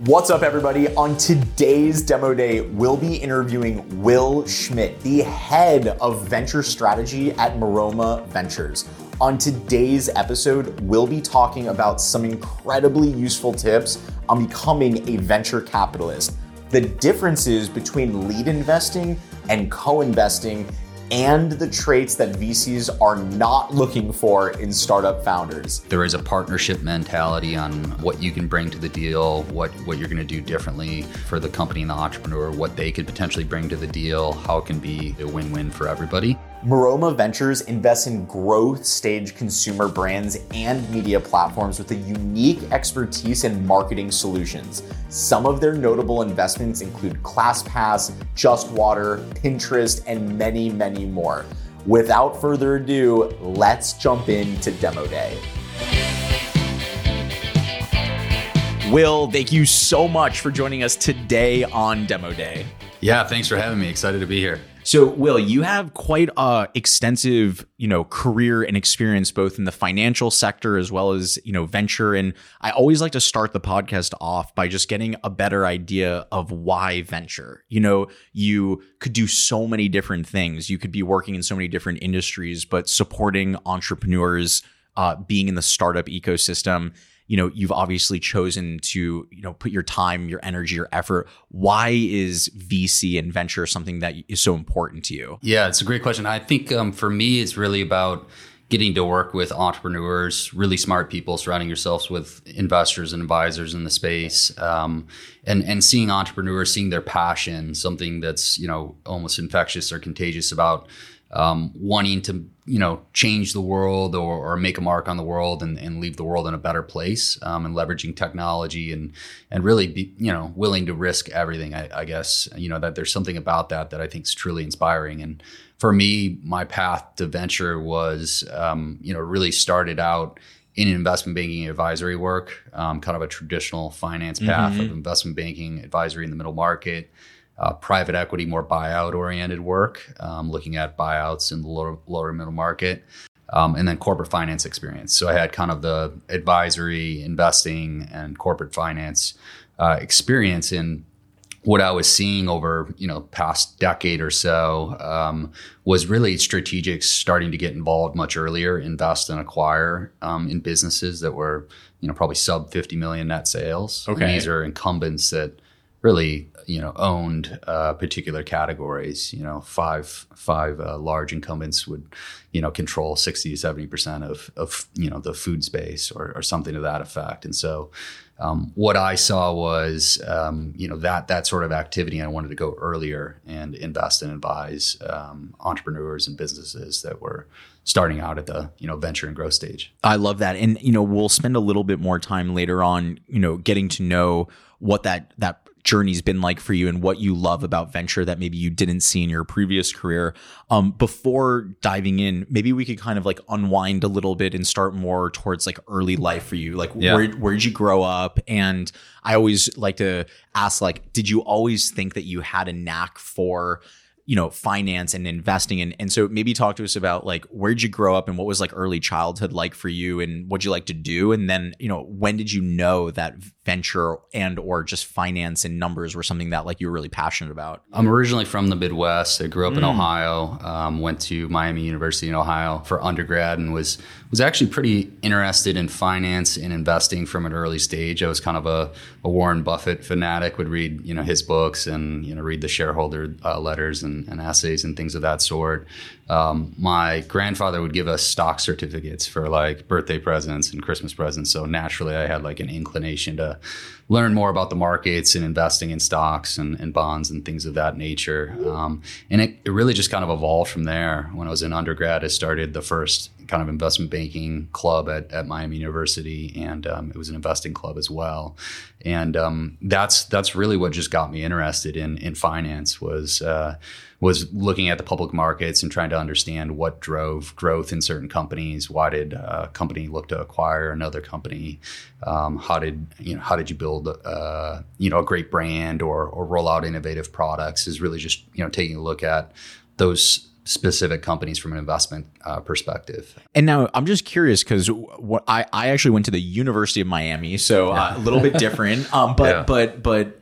What's up, everybody? On today's demo day, we'll be interviewing Will Schmidt, the head of venture strategy at Maroma Ventures. On today's episode, we'll be talking about some incredibly useful tips on becoming a venture capitalist, the differences between lead investing and co investing, and the traits that VCs are not looking for in startup founders. There is a partnership mentality on what you can bring to the deal, what, what you're going to do differently for the company and the entrepreneur, what they could potentially bring to the deal, how it can be a win win for everybody. Maroma Ventures invests in growth stage consumer brands and media platforms with a unique expertise in marketing solutions. Some of their notable investments include ClassPass, Just Water, Pinterest, and many, many more. Without further ado, let's jump into Demo Day. Will, thank you so much for joining us today on Demo Day. Yeah, thanks for having me. Excited to be here. So, Will, you have quite a extensive, you know, career and experience both in the financial sector as well as, you know, venture. And I always like to start the podcast off by just getting a better idea of why venture. You know, you could do so many different things. You could be working in so many different industries, but supporting entrepreneurs, uh, being in the startup ecosystem you know you've obviously chosen to you know put your time your energy your effort. Why is vc and venture something that is so important to you? Yeah it's a great question. I think um, for me it's really about getting to work with entrepreneurs really smart people surrounding yourselves with investors and advisors in the space um, and and seeing entrepreneurs seeing their passion something that's you know almost infectious or contagious about um, wanting to you know change the world or, or, make a mark on the world and, and leave the world in a better place um, and leveraging technology and and really be you know willing to risk everything I, I, guess. You know that there's something about that that I think is truly inspiring. And for me my path to venture was um, you know really started out in investment banking advisory work um, kind of a traditional finance path mm-hmm. of investment banking advisory in the middle market uh, private equity, more buyout oriented work, um, looking at buyouts in the lower, lower middle market, um, and then corporate finance experience. So I had kind of the advisory, investing, and corporate finance uh, experience in what I was seeing over you know past decade or so um, was really strategics starting to get involved much earlier, invest and acquire um, in businesses that were you know probably sub 50 million net sales. Okay, and these are incumbents that really you know owned uh, particular categories. You know, five five uh, large incumbents would you know control sixty to seventy percent of of you know the food space or, or something to that effect. And so, um, what I saw was um, you know that that sort of activity. I wanted to go earlier and invest and advise um, entrepreneurs and businesses that were starting out at the you know venture and growth stage. I love that, and you know we'll spend a little bit more time later on, you know, getting to know what that that journey's been like for you and what you love about venture that maybe you didn't see in your previous career. Um, before diving in, maybe we could kind of like unwind a little bit and start more towards like early life for you. Like yeah. where where did you grow up? And I always like to ask like, did you always think that you had a knack for you know finance and investing. And and so maybe talk to us about like where'd you grow up and what was like early childhood like for you and what'd you like to do? And then you know when did you know that venture and or just finance and numbers were something that like you were really passionate about? I'm originally from the midwest. I grew up mm. in ohio um, went to miami university in ohio for undergrad and was was actually pretty interested in finance and investing from an early stage. I was kind of a, a warren buffett fanatic would read you know his books and you know read the shareholder uh, letters and and, essays and things of that sort. Um, my grandfather would give us stock certificates for like birthday presents and Christmas presents. So naturally, I had like an inclination to learn more about the markets and investing in stocks and, and bonds and things of that nature. Um, and it, it really just kind of evolved from there. When I was in undergrad, I started the first kind of investment banking club at, at Miami University, and um, it was an investing club as well. And um, that's that's really what just got me interested in in finance was uh, was looking at the public markets and trying to understand what drove growth in certain companies. Why did a company look to acquire another company? Um, how did you know how did you build uh, you know a great brand or or roll out innovative products? Is really just you know taking a look at those specific companies from an investment uh, perspective. And now I'm just curious because what I, I actually went to the University of Miami, so uh, a little bit different. Um, but Yeah. but but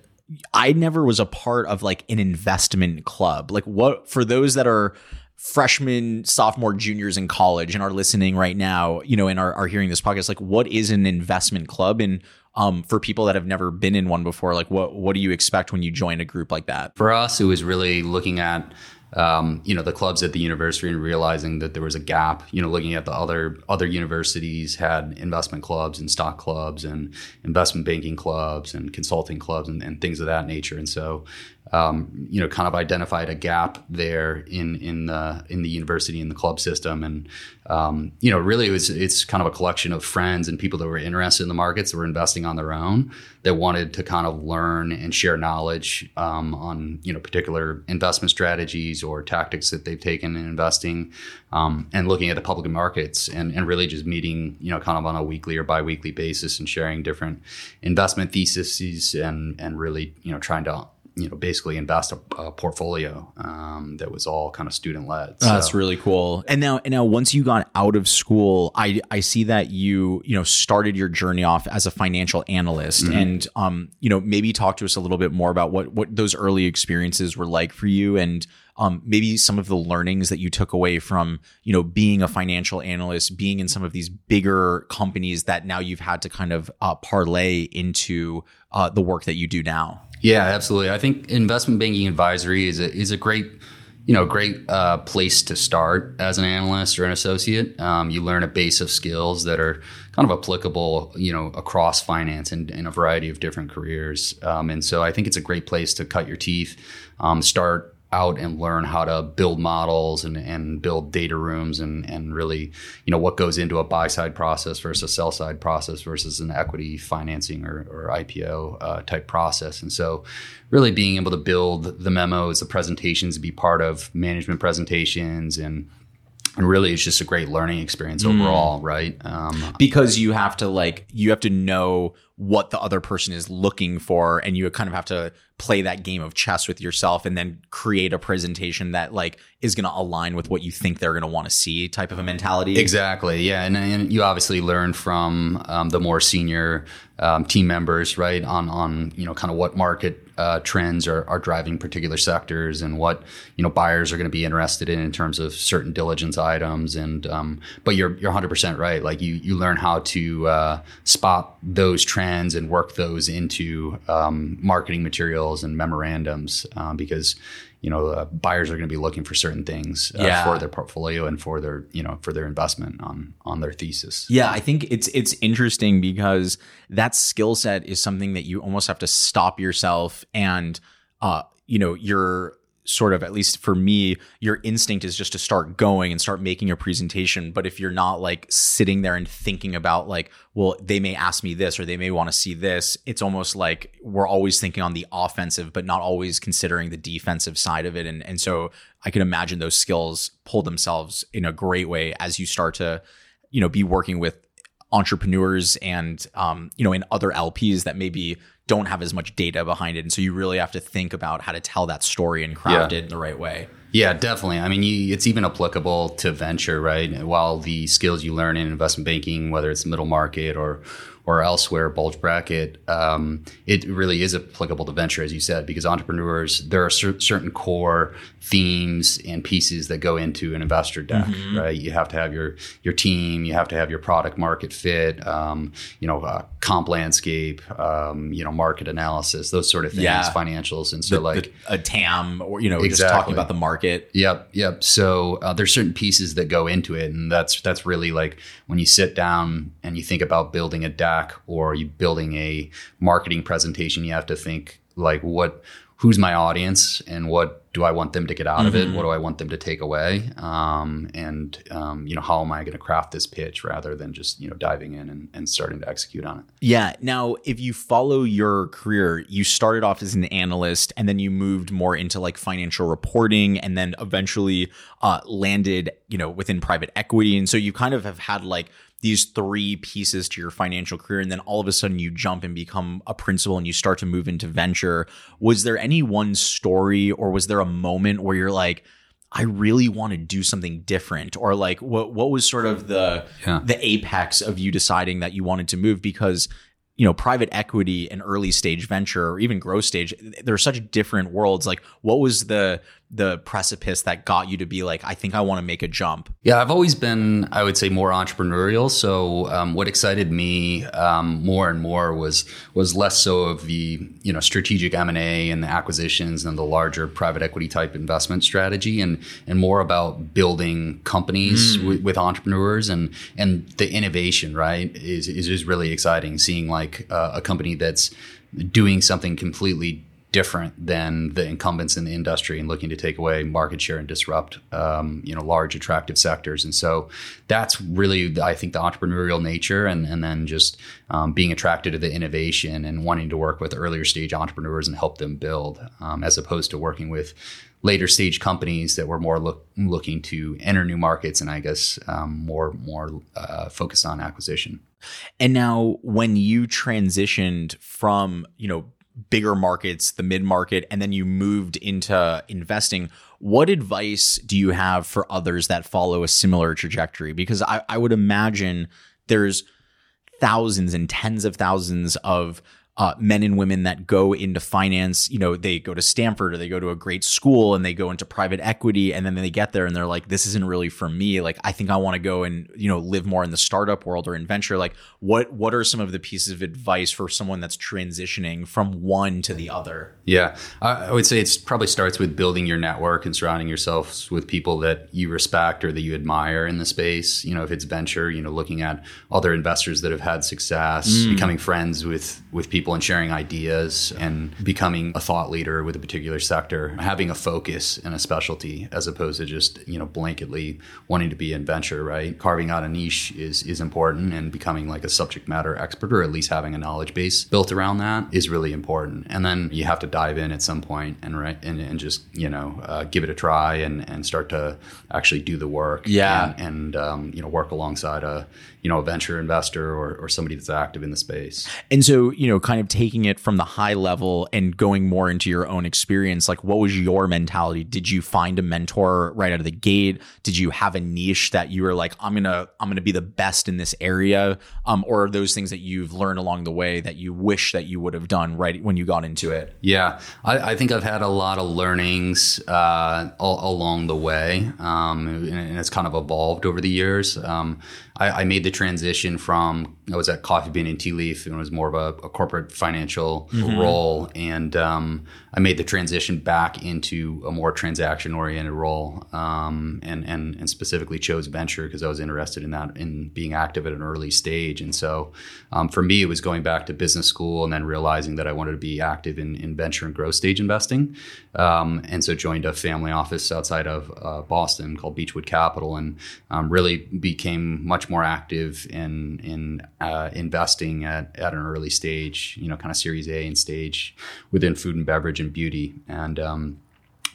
I never was a part of like an investment club. Like what for those that are freshmen, sophomore, juniors in college and are listening right now, you know, and are, are hearing this podcast, like what is an investment club? And um, for people that have never been in one before, like what what do you expect when you join a group like that? For us, it was really looking at um, you know the clubs at the university and realizing that there was a gap. You know, looking at the other other universities had investment clubs and stock clubs and investment banking clubs and consulting clubs and, and things of that nature. And so, um, you know, kind of identified a gap there in in the in the university and the club system. And um, you know, really, it was it's kind of a collection of friends and people that were interested in the markets that were investing on their own that wanted to kind of learn and share knowledge um, on you know particular investment strategies or tactics that they've taken in investing, um, and looking at the public markets and and really just meeting you know kind of on a weekly or biweekly basis and sharing different investment theses and and really you know trying to you know basically invest a, a portfolio um, that was all kind of student led. That's really cool. And now, and now, once you got out of school, I I see that you you know started your journey off as a financial analyst, and um you know maybe talk to us a little bit more about what what those early experiences were like for you, and um maybe some of the learnings that you took away from you know being a financial analyst, being in some of these bigger companies that now you've had to kind of uh, parlay into uh, the work that you do now. Yeah, absolutely. I think investment banking advisory is a is a great, you know, great uh, place to start as an analyst or an associate. Um, you learn a base of skills that are kind of applicable, you know, across finance and in a variety of different careers. Um, and so I think it's a great place to cut your teeth, um, start out and learn how to build models and, and build data rooms and, and really, you know, what goes into a buy side process versus a sell side process versus an equity financing or, or IPO uh, type process. And so, really being able to build the memos, the presentations, be part of management presentations and and really it's just a great learning experience overall, right? Um, because you have to like you have to know what the other person is looking for and you kind of have to play that game of chess with yourself and then create a presentation that like is going to align with what you think they're going to want to see type of a mentality Exactly. Yeah, and, and you obviously learn from um, the more senior um, team members, right? On on you know kind of what market uh, trends are, are driving particular sectors and what you know buyers are going to be interested in in terms of certain diligence items. And um, but you're you're 100 percent right. Like you you learn how to uh, spot those trends and work those into um, marketing materials and memorandums um, because you know uh, buyers are going to be looking for certain things uh, Yeah. for their portfolio and for their you know for their investment on on their thesis. Yeah, I think it's it's interesting because that skill set is something that you almost have to stop yourself and uh you know you're sort of at least for me your instinct is just to start going and start making your presentation. But if you're not like sitting there and thinking about like well they may ask me this or they may want to see this it's almost like we're always thinking on the offensive but not always considering the defensive side of it. And and so I can imagine those skills pull themselves in a great way as you start to you know be working with entrepreneurs and um, you know in other LPs that maybe don't have as much data behind it and so you really have to think about how to tell that story and craft Yeah. it in the right way Yeah, definitely. I mean, you, it's even applicable to venture, right? While the skills you learn in investment banking, whether it's middle market or or elsewhere, bulge bracket, um, it really is applicable to venture, as you said, because entrepreneurs there are cer- certain core themes and pieces that go into an investor deck, right? You have to have your your team, you have to have your product market fit, um, you know, uh, comp landscape, um, you know, market analysis, those sort of things, Yeah. financials, and so like. The- a TAM or you know just talking about the market Yep, yep. So uh, there's certain pieces that go into it, and that's that's really like when you sit down and you think about building a deck or you building a marketing presentation. You have to think like, what, who's my audience, and what do I want them to get out of it? What do I want them to take away? Um, and um, you know, how am I going to craft this pitch rather than just you know diving in and, and starting to execute on it? Yeah. Now, if you follow your career, you started off as an analyst and then you moved more into like financial reporting and then eventually uh, landed, you know, within private equity. And so you kind of have had like these three pieces to your financial career. And then all of a sudden you jump and become a principal and you start to move into venture. Was there any one story or was there a moment where you're like, I really want to do something different or like what what was sort of the Yeah. the apex of you deciding that you wanted to move because you know private equity and early stage venture or even growth stage they're such different worlds like what was the the precipice that got you to be like I think I want to make a jump Yeah, I've always been, I would say, more entrepreneurial. So, um, what excited me um, more and more was was less so of the you know strategic M and A and the acquisitions and the larger private equity type investment strategy, and and more about building companies with, with entrepreneurs and and the innovation. Right is is is really exciting. Seeing like uh, a company that's doing something completely different than the incumbents in the industry and looking to take away market share and disrupt um, you know large attractive sectors and so that's really I think the entrepreneurial nature and and then just um, being attracted to the innovation and wanting to work with earlier stage entrepreneurs and help them build um, as opposed to working with later stage companies that were more look, looking to enter new markets and I guess um, more more uh, focused on acquisition. And now when you transitioned from, you know, bigger markets, the mid market, and then you moved into investing, what advice do you have for others that follow a similar trajectory? Because I, I would imagine there's thousands and tens of thousands of uh, men and women that go into finance, you know, they go to Stanford or they go to a great school and they go into private equity and then they get there and they're like, this isn't really for me. Like, I think I want to go and, you know, live more in the startup world or in venture. Like, what, what are some of the pieces of advice for someone that's transitioning from one to the other? Yeah, I, would say it probably starts with building your network and surrounding yourself with people that you respect or that you admire in the space. You know, if it's venture, you know, looking at other investors that have had success, becoming friends with with people and sharing ideas, and becoming a thought leader with a particular sector, having a focus and a specialty as opposed to just you know blanketly wanting to be in venture. Right, carving out a niche is is important, and becoming like a subject matter expert or at least having a knowledge base built around that is really important. And then you have to dive in at some point and right and, and just you know uh, give it a try and and start to actually do the work. Yeah. and, and um, you know work alongside a you know a venture investor or or somebody that's active in the space. And so, you know, kind of taking it from the high level and going more into your own experience, like what was your mentality? Did you find a mentor right out of the gate? Did you have a niche that you were like, I'm gonna, I'm gonna be the best in this area? Um, or are those things that you've learned along the way that you wish that you would have done right when you got into it? Yeah, I, I think I've had a lot of learnings uh, all, along the way, um, and, and it's kind of evolved over the years. Um, I, I made the transition from I was at Coffee Bean and Tea Leaf, and it was more of a, a corporate financial role, and um, I made the transition back into a more transaction oriented role, um, and and and specifically chose venture because I was interested in that in being active at an early stage, and so um, for me it was going back to business school and then realizing that I wanted to be active in, in venture and growth stage investing, um, and so joined a family office outside of uh, Boston called Beechwood Capital, and um, really became much more active in in uh, investing at, at an early stage, you know, kind of Series A and stage within food and beverage and beauty, and um,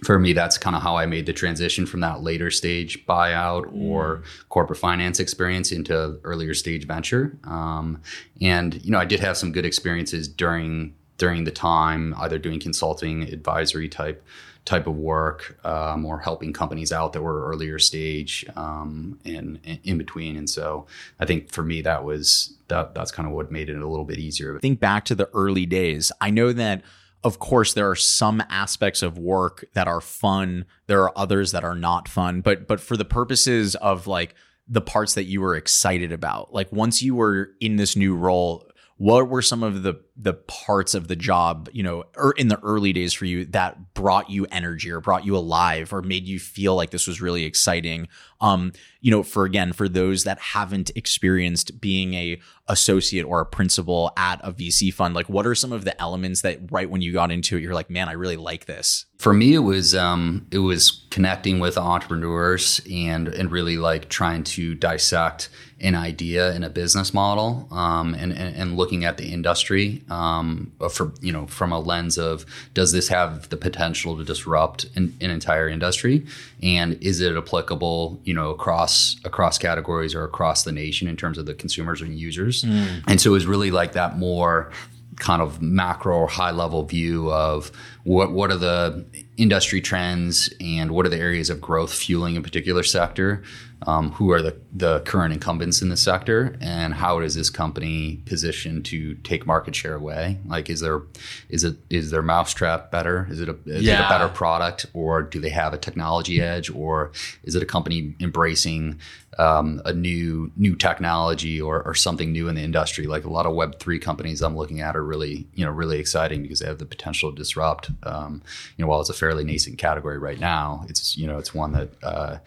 for me, that's kind of how I made the transition from that later stage buyout or corporate finance experience into earlier stage venture. Um, and you know, I did have some good experiences during during the time, either doing consulting, advisory type type of work, um, or helping companies out that were earlier stage um, and, and in between. And so, I think for me, that was that that's kind of what made it a little bit easier. think back to the early days. I know that, of course, there are some aspects of work that are fun. There are others that are not fun. But but for the purposes of like the parts that you were excited about, like once you were in this new role, what were some of the the parts of the job, you know, or in the early days for you that brought you energy or brought you alive or made you feel like this was really exciting? Um, you know, for again, for those that haven't experienced being a associate or a principal at a VC fund, like what are some of the elements that right when you got into it, you're like, man, I really like this? For me, it was um, it was connecting with entrepreneurs and and really like trying to dissect an idea and a business model um, and, and and looking at the industry um, for you know from a lens of does this have the potential to disrupt an, an entire industry? And is it applicable you know across across categories or across the nation in terms of the consumers and users? And so it was really like that more kind of macro or high level view of what what are the industry trends and what are the areas of growth fueling a particular sector um, who are the, the current incumbents in the sector and how is this company positioned to take market share away? Like is there is it is their mousetrap better? Is it a, is Yeah. it a better product or do they have a technology edge or is it a company embracing um, a new new technology or, or something new in the industry? Like a lot of web 3 companies i'm looking at are really you know really exciting because they have the potential to disrupt um, you know while it's a fairly nascent category right now it's you know it's one that uh,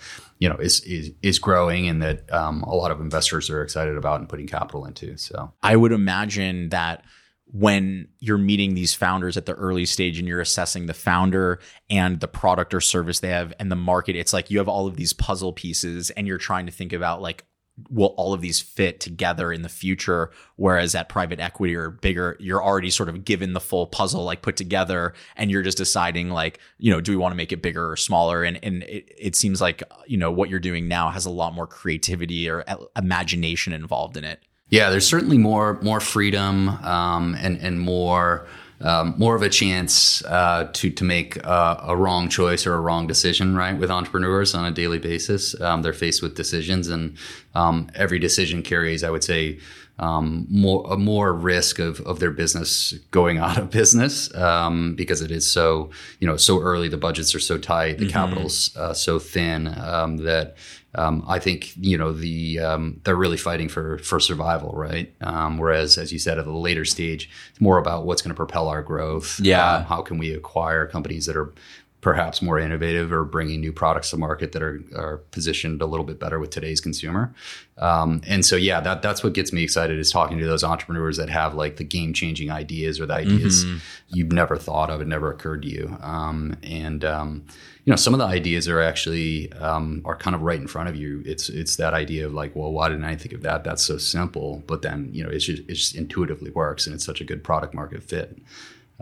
you know is, is is growing and that um, a lot of investors are excited about and putting capital into so. I would imagine that when you're meeting these founders at the early stage and you're assessing the founder and the product or service they have and the market, it's like you have all of these puzzle pieces and you're trying to think about like, will all of these fit together in the future? Whereas at private equity or bigger, you're already sort of given the full puzzle like put together and you're just deciding like, you know, do we want to make it bigger or smaller? And and it, it seems like, you know, what you're doing now has a lot more creativity or imagination involved in it. Yeah, there's certainly more more freedom um, and and more um, more of a chance uh, to to make uh, a wrong choice or a wrong decision. Right, with entrepreneurs on a daily basis, um, they're faced with decisions, and um, every decision carries, I would say. Um, more a more risk of, of their business going out of business um, because it is so you know so early the budgets are so tight the capital's uh, so thin um, that um, I think you know the um, they're really fighting for for survival, right? Um, whereas, as you said, at the later stage, it's more about what's going to propel our growth. Yeah. Um, how can we acquire companies that are perhaps more innovative or bringing new products to market that are, are positioned a little bit better with today's consumer. Um, and so, yeah, that that's what gets me excited is talking to those entrepreneurs that have like the game changing ideas or the ideas you've never thought of, it never occurred to you. Um, and um, you know, some of the ideas are actually um, are kind of right in front of you. It's it's that idea of like, well, why didn't I think of that? That's so simple. But then you know, it's just it just intuitively works, and it's such a good product market fit.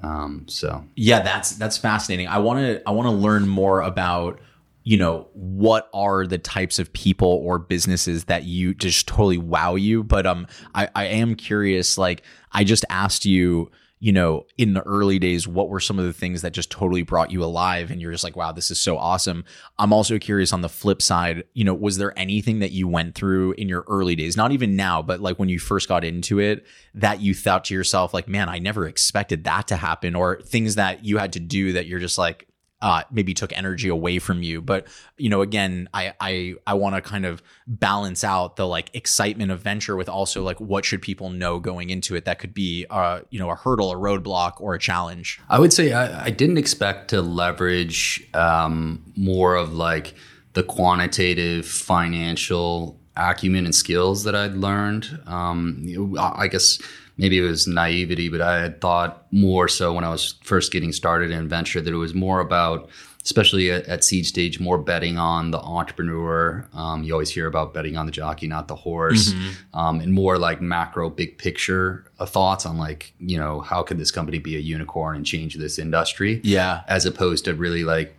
Um, so Yeah, that's that's fascinating. I want to I want to learn more about you know what are the types of people or businesses that you just totally wow you. But um, I I am curious. Like I just asked you. You know, in the early days, what were some of the things that just totally brought you alive? And you're just like, wow, this is so awesome. I'm also curious on the flip side, you know, was there anything that you went through in your early days, not even now, but like when you first got into it, that you thought to yourself, like, man, I never expected that to happen, or things that you had to do that you're just like, uh, maybe took energy away from you. But you know, again, I I I want to kind of balance out the like excitement of venture with also like what should people know going into it that could be uh you know a hurdle, a roadblock, or a challenge. I would say I, I didn't expect to leverage um, more of like the quantitative financial acumen and skills that I'd learned. Um, I guess maybe it was naivety, but I had thought more so when I was first getting started in venture that it was more about, especially at, at seed stage, more betting on the entrepreneur. Um, you always hear about betting on the jockey, not the horse, um, and more like macro, big picture uh, thoughts on like you know how could this company be a unicorn and change this industry Yeah. as opposed to really like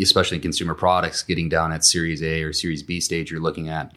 especially in consumer products getting down at series a or series b stage you're looking at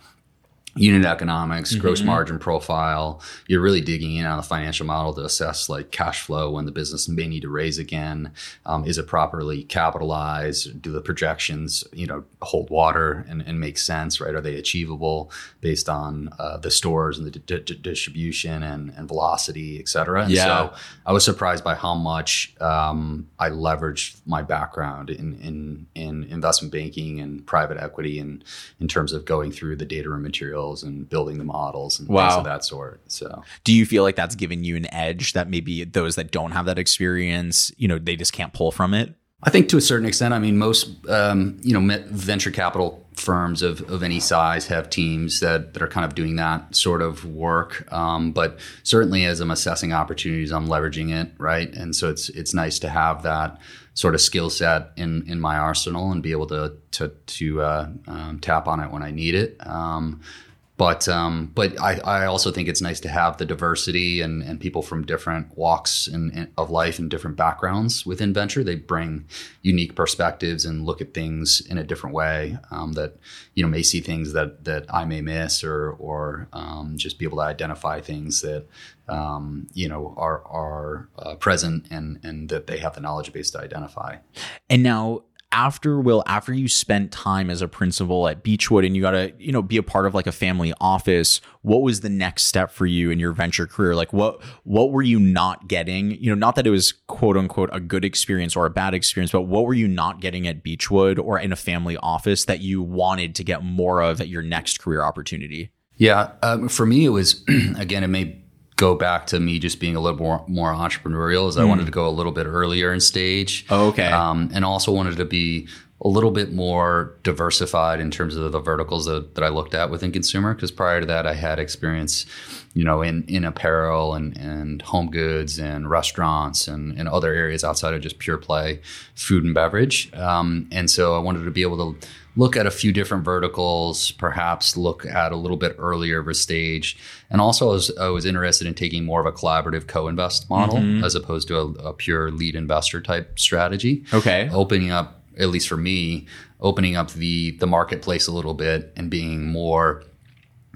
unit economics gross margin profile. You're really digging in on the financial model to assess like cash flow when the business may need to raise again. Um, is it properly capitalized? Do the projections you know hold water and, and make sense right? Are they achievable based on uh, the stores and the di- di- distribution and, and velocity et cetera? And Yeah. so I was surprised by how much um, I leveraged my background in, in in investment banking and private equity, and in terms of going through the data room materials and building the models and things of that sort. So Do you feel like that's given you an edge that maybe those that don't have that experience, you know, they just can't pull from it? I think to a certain extent, I mean, most um, you know venture capital firms of, of any size have teams that, that are kind of doing that sort of work. Um, but certainly, as I'm assessing opportunities, I'm leveraging it, right? And so it's it's nice to have that sort of skill set in in my arsenal and be able to to to uh, um, tap on it when I need it. Um, but um, but I, I also think it's nice to have the diversity and, and people from different walks in, of life and different backgrounds within venture. They bring unique perspectives and look at things in a different way um, that you know may see things that that I may miss or or um, just be able to identify things that um, you know are are uh, present and and that they have the knowledge base to identify. And now after will after you spent time as a principal at beechwood and you got to you know be a part of like a family office what was the next step for you in your venture career? Like what what were you not getting? You know not that it was quote unquote a good experience or a bad experience but what were you not getting at beechwood or in a family office that you wanted to get more of at your next career opportunity? Yeah um, for me it was again it may go back to me just being a little more more entrepreneurial as I wanted to go a little bit earlier in stage. Oh, okay. Um, and also wanted to be a little bit more diversified in terms of the verticals that, that I looked at within consumer. Because prior to that, I had experience, you know, in, in apparel and, and home goods and restaurants and, and other areas outside of just pure play food and beverage. Um, and so I wanted to be able to look at a few different verticals, perhaps look at a little bit earlier of a stage. And also, I was, I was interested in taking more of a collaborative co invest model mm-hmm. as opposed to a, a, pure lead investor type strategy. Okay. Opening up, at least for me, opening up the, the marketplace a little bit and being more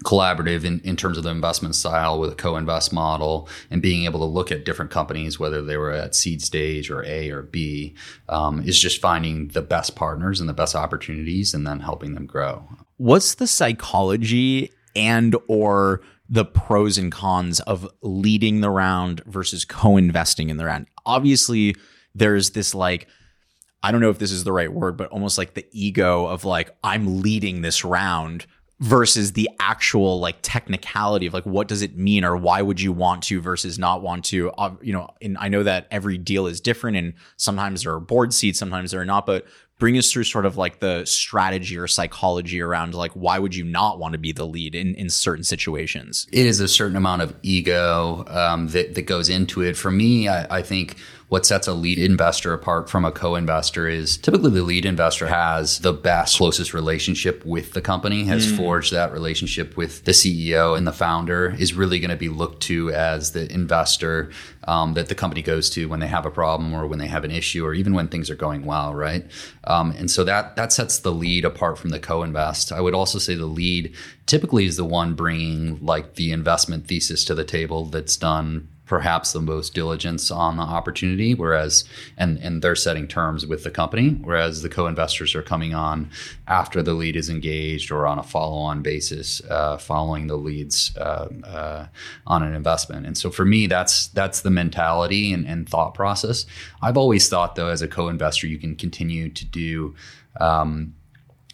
collaborative in, in terms of the investment style with a co-invest model and being able to look at different companies whether they were at seed stage or a or b um, is just finding the best partners and the best opportunities and then helping them grow. What's the psychology and or the pros and cons of leading the round versus co-investing in the round? Obviously there's this like I don't know if this is the right word, but almost like the ego of like, I'm leading this round versus the actual like technicality of like what does it mean or why would you want to versus not want to? Uh, you know and i know that every deal is different and sometimes there are board seats sometimes there are not but bring us through sort of like the strategy or psychology around like why would you not want to be the lead in, in certain situations? It is a certain amount of ego um, that, that goes into it. For me I, I think what sets a lead investor apart from a co-investor is typically the lead investor has the best closest relationship with the company has mm. forged that relationship with the ceo and the founder is really going to be looked to as the investor um, that the company goes to when they have a problem or when they have an issue or even when things are going well right um, and so that that sets the lead apart from the co-invest i would also say the lead typically is the one bringing like the investment thesis to the table that's done perhaps the most diligence on the opportunity whereas and and they're setting terms with the company whereas the co-investors are coming on after the lead is engaged or on a follow-on basis uh, following the leads uh, uh, on an investment. And so for me that's that's the mentality and, and, thought process. I've always thought though as a co-investor you can continue to do um,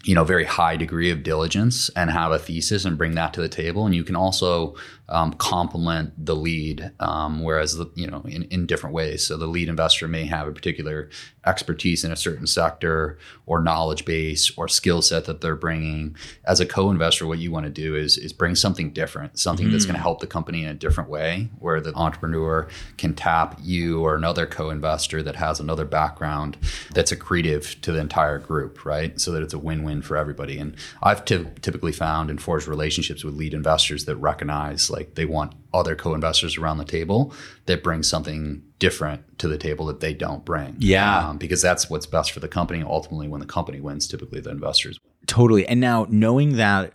you know very high degree of diligence and have a thesis and bring that to the table. And you can also um, complement the lead um, whereas you know in, in different ways. So the lead investor may have a particular expertise in a certain sector or knowledge base or skill set that they're bringing. As a co-investor what you want to do is is bring something different something mm. that's going to help the company in a different way where the entrepreneur can tap you or another co-investor that has another background that's accretive to the entire group right? So that it's a win-win for everybody. And i've t- typically found and forged relationships with lead investors that recognize like they want other co-investors around the table that bring something different to the table that they don't bring. Yeah. Um, because that's what's best for the company. Ultimately, when the company wins, typically the investors. Totally. And now knowing that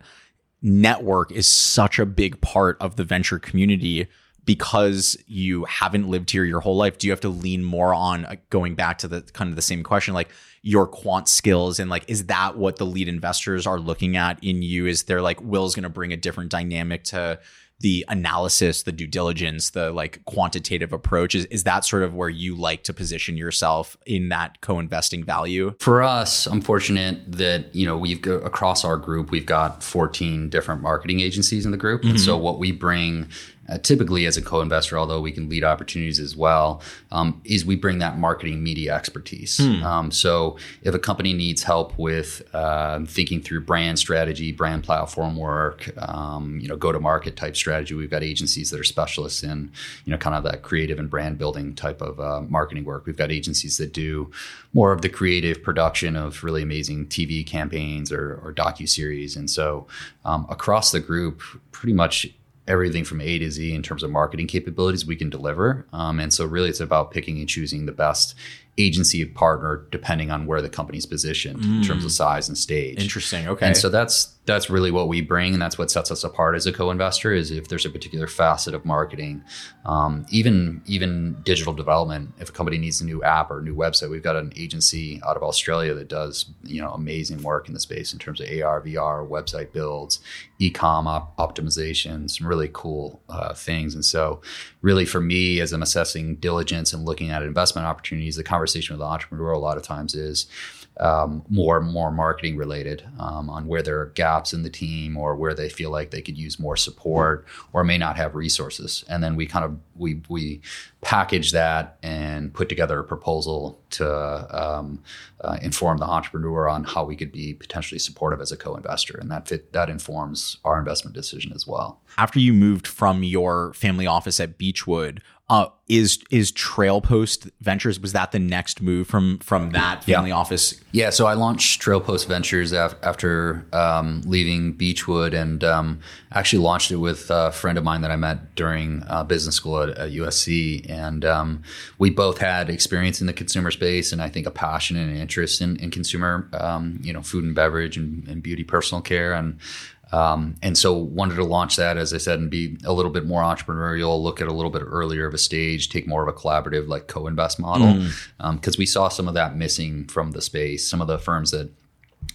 network is such a big part of the venture community because you haven't lived here your whole life, do you have to lean more on uh, going back to the kind of the same question, like your quant skills and like, is that what the lead investors are looking at in you? Is there like Will's going to bring a different dynamic to the analysis, the due diligence, the like quantitative approach? Is, is that sort of where you like to position yourself in that co-investing value? For us, I'm fortunate that, you know, we've across our group, we've got 14 different marketing agencies in the group. Mm-hmm. And so what we bring uh, typically as a co-investor, although we can lead opportunities as well, um, is we bring that marketing media expertise. Hmm. Um, so if a company needs help with uh, thinking through brand strategy, brand platform work, um, you know, go-to-market type strategy, we've got agencies that are specialists in, you know, kind of that creative and brand building type of uh, marketing work. We've got agencies that do more of the creative production of really amazing TV campaigns or, or docu series, and so um, across the group, pretty much everything from A to Z in terms of marketing capabilities we can deliver. Um, and so really it's about picking and choosing the best agency partner depending on where the company's positioned in terms of size and stage. Interesting. Okay. And so that's that's really what we bring, and that's what sets us apart as a co-investor. Is if there's a particular facet of marketing, um, even even digital development. If a company needs a new app or a new website, we've got an agency out of Australia that does you know amazing work in the space in terms of AR, VR, website builds, e-com op- optimization, some really cool uh, things. And so, really for me, as I'm assessing diligence and looking at investment opportunities, the conversation with the entrepreneur a lot of times is um, more more marketing related um, on where there are gaps in the team or where they feel like they could use more support or may not have resources. And then we kind of we we package that and put together a proposal to um, uh, inform the entrepreneur on how we could be potentially supportive as a co-investor. And that fit that informs our investment decision as well. After you moved from your family office at Beechwood, uh, is is Trailpost Ventures was that the next move from from that family office? Yeah, so I launched Trailpost Ventures af- after um, leaving Beechwood, and um, actually launched it with a friend of mine that I met during uh, business school at, at USC, and um, we both had experience in the consumer space, and I think a passion and an interest in, in consumer, um, you know, food and beverage and, and beauty, personal care, and um, and so wanted to launch that, as I said, and be a little bit more entrepreneurial, look at a little bit earlier of a stage, take more of a collaborative, like co-invest model, because we saw some of that missing from the space. Some of the firms that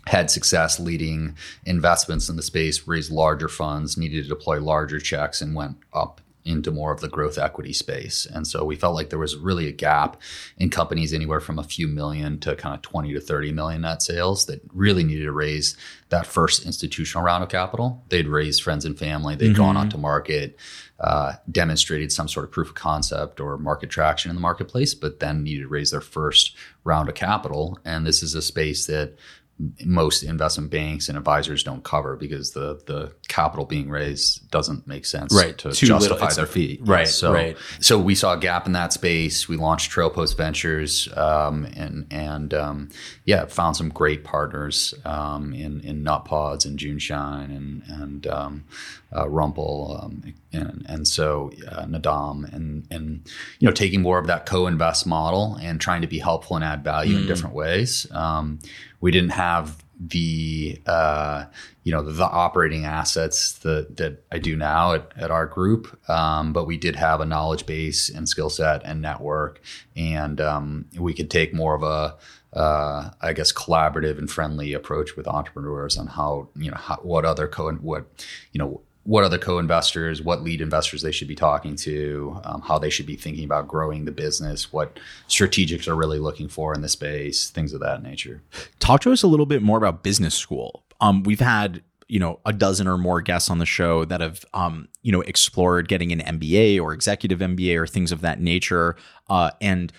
had success leading investments in the space raised larger funds, needed to deploy larger checks, and went up into more of the growth equity space. And so we felt like there was really a gap in companies anywhere from a few million to kind of 20 to 30 million net sales that really needed to raise that first institutional round of capital. They'd raised friends and family, they had gone out to market, uh, demonstrated some sort of proof of concept or market traction in the marketplace, but then needed to raise their first round of capital. And this is a space that most investment banks and advisors don't cover because the the capital being raised doesn't make sense Right. to Too justify It's- their fee. right, So, right. so we saw a gap in that space. We launched Trailpost Ventures, um, and and um, yeah, found some great partners um, in in Nutpods and JuneShine and and um, uh, Rumpl, um, and and so uh, Naadam, and and you know taking more of that co-invest model and trying to be helpful and add value in different ways. We didn't have the uh, you know the, operating assets that that I do now at, at our group, um, but we did have a knowledge base and skill set and network, and um, we could take more of a uh, I guess collaborative and friendly approach with entrepreneurs on how you know how, what other co what you know what other co-investors, what lead investors they should be talking to, um, how they should be thinking about growing the business, what strategics are really looking for in the space, things of that nature. Talk to us a little bit more about business school. Um, we've had you know a dozen or more guests on the show that have um, you know explored getting an MBA or executive MBA or things of that nature, uh, and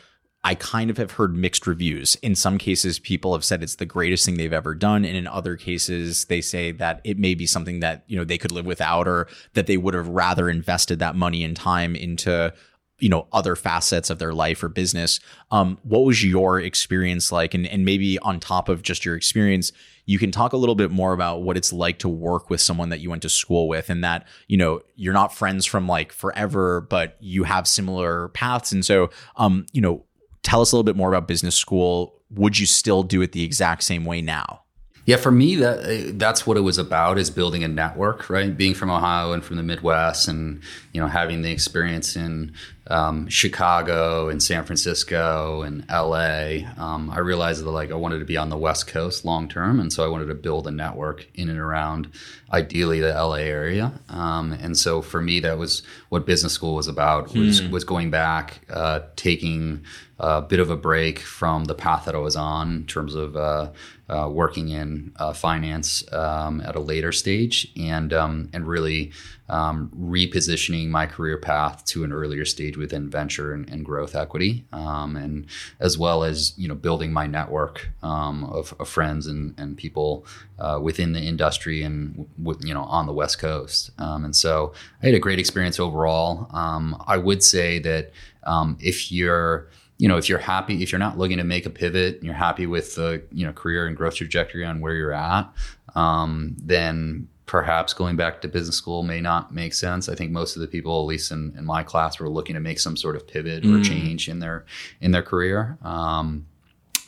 I kind of have heard mixed reviews. In some cases, people have said it's the greatest thing they've ever done, and in other cases, they say that it may be something that you know they could live without, or that they would have rather invested that money and time into you know other facets of their life or business. Um, what was your experience like, and and maybe on top of just your experience, you can talk a little bit more about what it's like to work with someone that you went to school with, and that you know you're not friends from like forever, but you have similar paths, and so um, you know tell us a little bit more about business school. Would you still do it the exact same way now? Yeah, for me, that that's what it was about is building a network, right? Being from Ohio and from the Midwest, and you know having the experience in um, Chicago and San Francisco and LA. Um, I realized that like I wanted to be on the West Coast long term, and so I wanted to build a network in and around, ideally the LA area. Um, and so for me, that was what business school was about. Was was going back, uh, taking a bit of a break from the path that I was on in terms of uh, uh, working in uh, finance um, at a later stage, and um, and really um, repositioning my career path to an earlier stage within venture and, and growth equity, um, and as well as you know building my network um, of, of, friends and, and people uh, within the industry and w- you know on the West Coast. Um, and so I had a great experience overall. I would say that if you're you know if you're happy if you're not looking to make a pivot and you're happy with the you know career and growth trajectory on where you're at um, then perhaps going back to business school may not make sense. I think most of the people, at least in, in my class, were looking to make some sort of pivot mm. or change in their in their career. Um,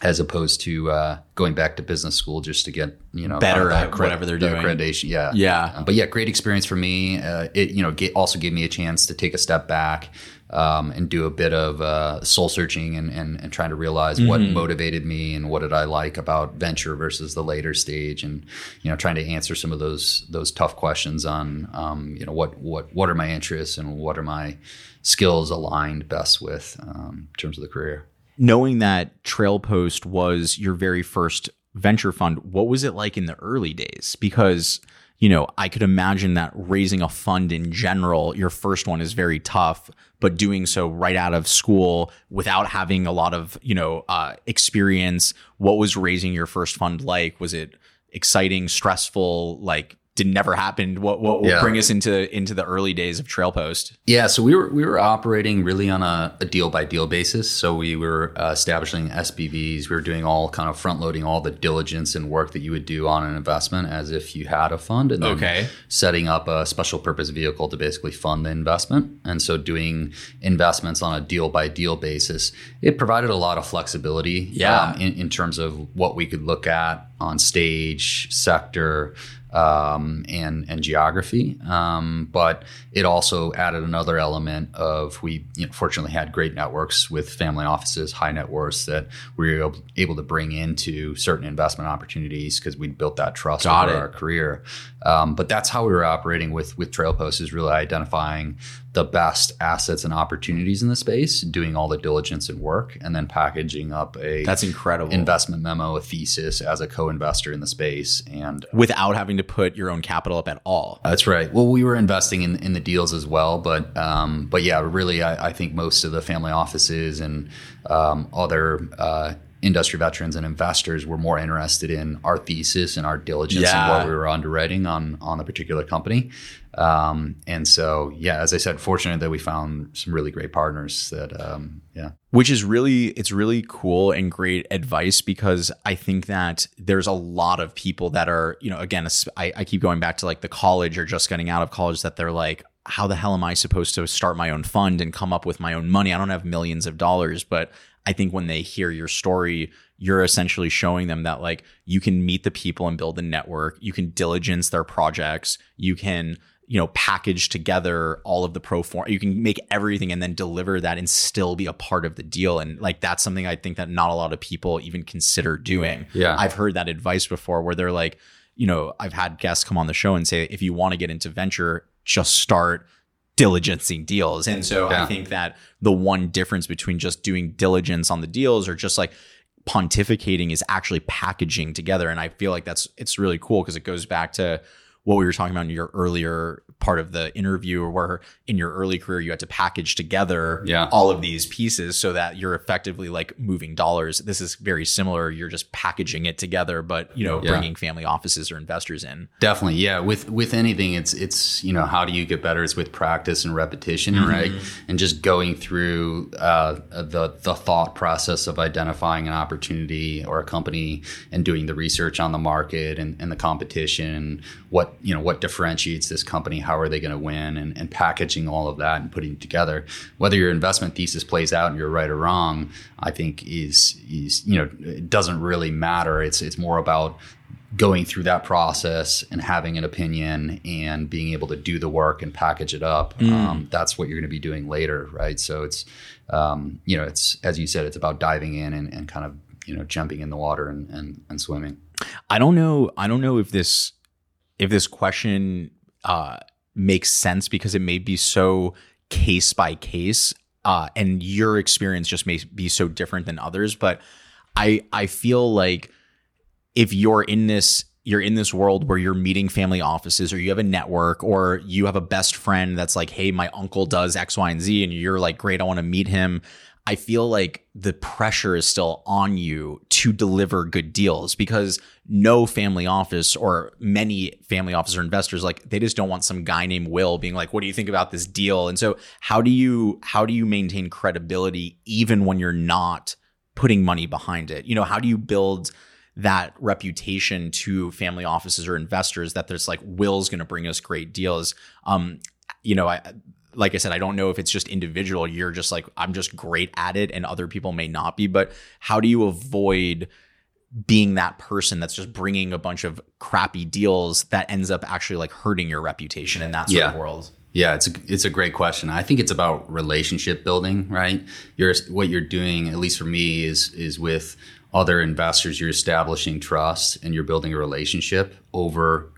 as opposed to uh, going back to business school just to get you know better at whatever they're doing. accreditation. Yeah. Yeah. Uh, but yeah great experience for me. Uh, it you know get, also gave me a chance to take a step back um, and do a bit of uh, soul searching and, and, and, trying to realize mm-hmm. what motivated me and what did I like about venture versus the later stage, and you know, trying to answer some of those those tough questions on um, you know what what what are my interests and what are my skills aligned best with um, in terms of the career. Knowing that Trailpost was your very first venture fund, what was it like in the early days? Because you know, I could imagine that raising a fund in general, your first one is very tough, but doing so right out of school without having a lot of, you know, uh, experience. What was raising your first fund like? Was it exciting, stressful? Like, did never happen. What what will yeah. bring us into into the early days of Trailpost? Yeah, so we were we were operating really on a, a deal by deal basis. So we were uh, establishing SPVs. We were doing all kind of front loading all the diligence and work that you would do on an investment as if you had a fund, and then okay. setting up a special purpose vehicle to basically fund the investment. And so doing investments on a deal by deal basis, it provided a lot of flexibility. Yeah. Um, in, in terms of what we could look at on stage, sector um, and and geography. Um, but it also added another element of we you know, fortunately had great networks with family offices, high net worths that we were able, to bring into certain investment opportunities because we built that trust Got over it. our career. Um, but that's how we were operating with with Trailpost is really identifying the best assets and opportunities in the space, doing all the diligence and work, and then packaging up a that's incredible investment memo, a thesis as a co-investor in the space, and without having to put your own capital up at all. That's right. Well, we were investing in, in the deals as well, but um, but yeah, really, I, I, think most of the family offices and um, other uh, industry veterans and investors were more interested in our thesis and our diligence yeah. and what we were underwriting on on the particular company. Um, and so, yeah, as I said, fortunate that we found some really great partners that, um, yeah. Which is really, it's really cool and great advice because I think that there's a lot of people that are, you know, again, I, I keep going back to like the college or just getting out of college that they're like, how the hell am I supposed to start my own fund and come up with my own money? I don't have millions of dollars, but I think when they hear your story, you're essentially showing them that like you can meet the people and build a network, you can diligence their projects, you can you know package together all of the pro forma you can make everything and then deliver that and still be a part of the deal. And like that's something i think that not a lot of people even consider doing. Yeah. I've heard that advice before where they're like you know i've had guests come on the show and say if you want to get into venture just start diligencing deals. And so yeah. I think that the one difference between just doing diligence on the deals or just like pontificating is actually packaging together. And I feel like that's it's really cool because it goes back to what we were talking about in your earlier part of the interview where in your early career you had to package together yeah. all of these pieces so that you're effectively like moving dollars this is very similar you're just packaging it together but you know yeah. bringing family offices or investors in definitely yeah with with anything it's it's you know how do you get better it's with practice and repetition mm-hmm. right and just going through uh, the the thought process of identifying an opportunity or a company and doing the research on the market and, and the competition what you know what differentiates this company how are they going to win and, and packaging all of that and putting it together. Whether your investment thesis plays out and you're right or wrong i think is is you know it doesn't really matter. It's it's more about going through that process and having an opinion and being able to do the work and package it up. Mm. um, that's what you're going to be doing later right? So it's um, you know it's as you said it's about diving in and, and kind of you know jumping in the water and, and, and swimming. I don't know i don't know if this if this question uh, makes sense because it may be so case by case, uh, and your experience just may be so different than others. But I I feel like if you're in this you're in this world where you're meeting family offices or you have a network or you have a best friend that's like, hey, my uncle does X, Y, and Z, and you're like, great, I want to meet him. I feel like the pressure is still on you to deliver good deals because no family office or many family office or investors like they just don't want some guy named Will being like, "What do you think about this deal?" And so, how do you how do you maintain credibility even when you're not putting money behind it? You know, how do you build that reputation to family offices or investors that there's like Will's going to bring us great deals? Um, you know, I like I said, I don't know if it's just individual. You're just like, I'm just great at it and other people may not be. But how do you avoid being that person that's just bringing a bunch of crappy deals that ends up actually like hurting your reputation in that sort Yeah. of world? Yeah, it's a, it's a great question. I think it's about relationship building, right? You're what you're doing, at least for me, is is with other investors. You're establishing trust and you're building a relationship over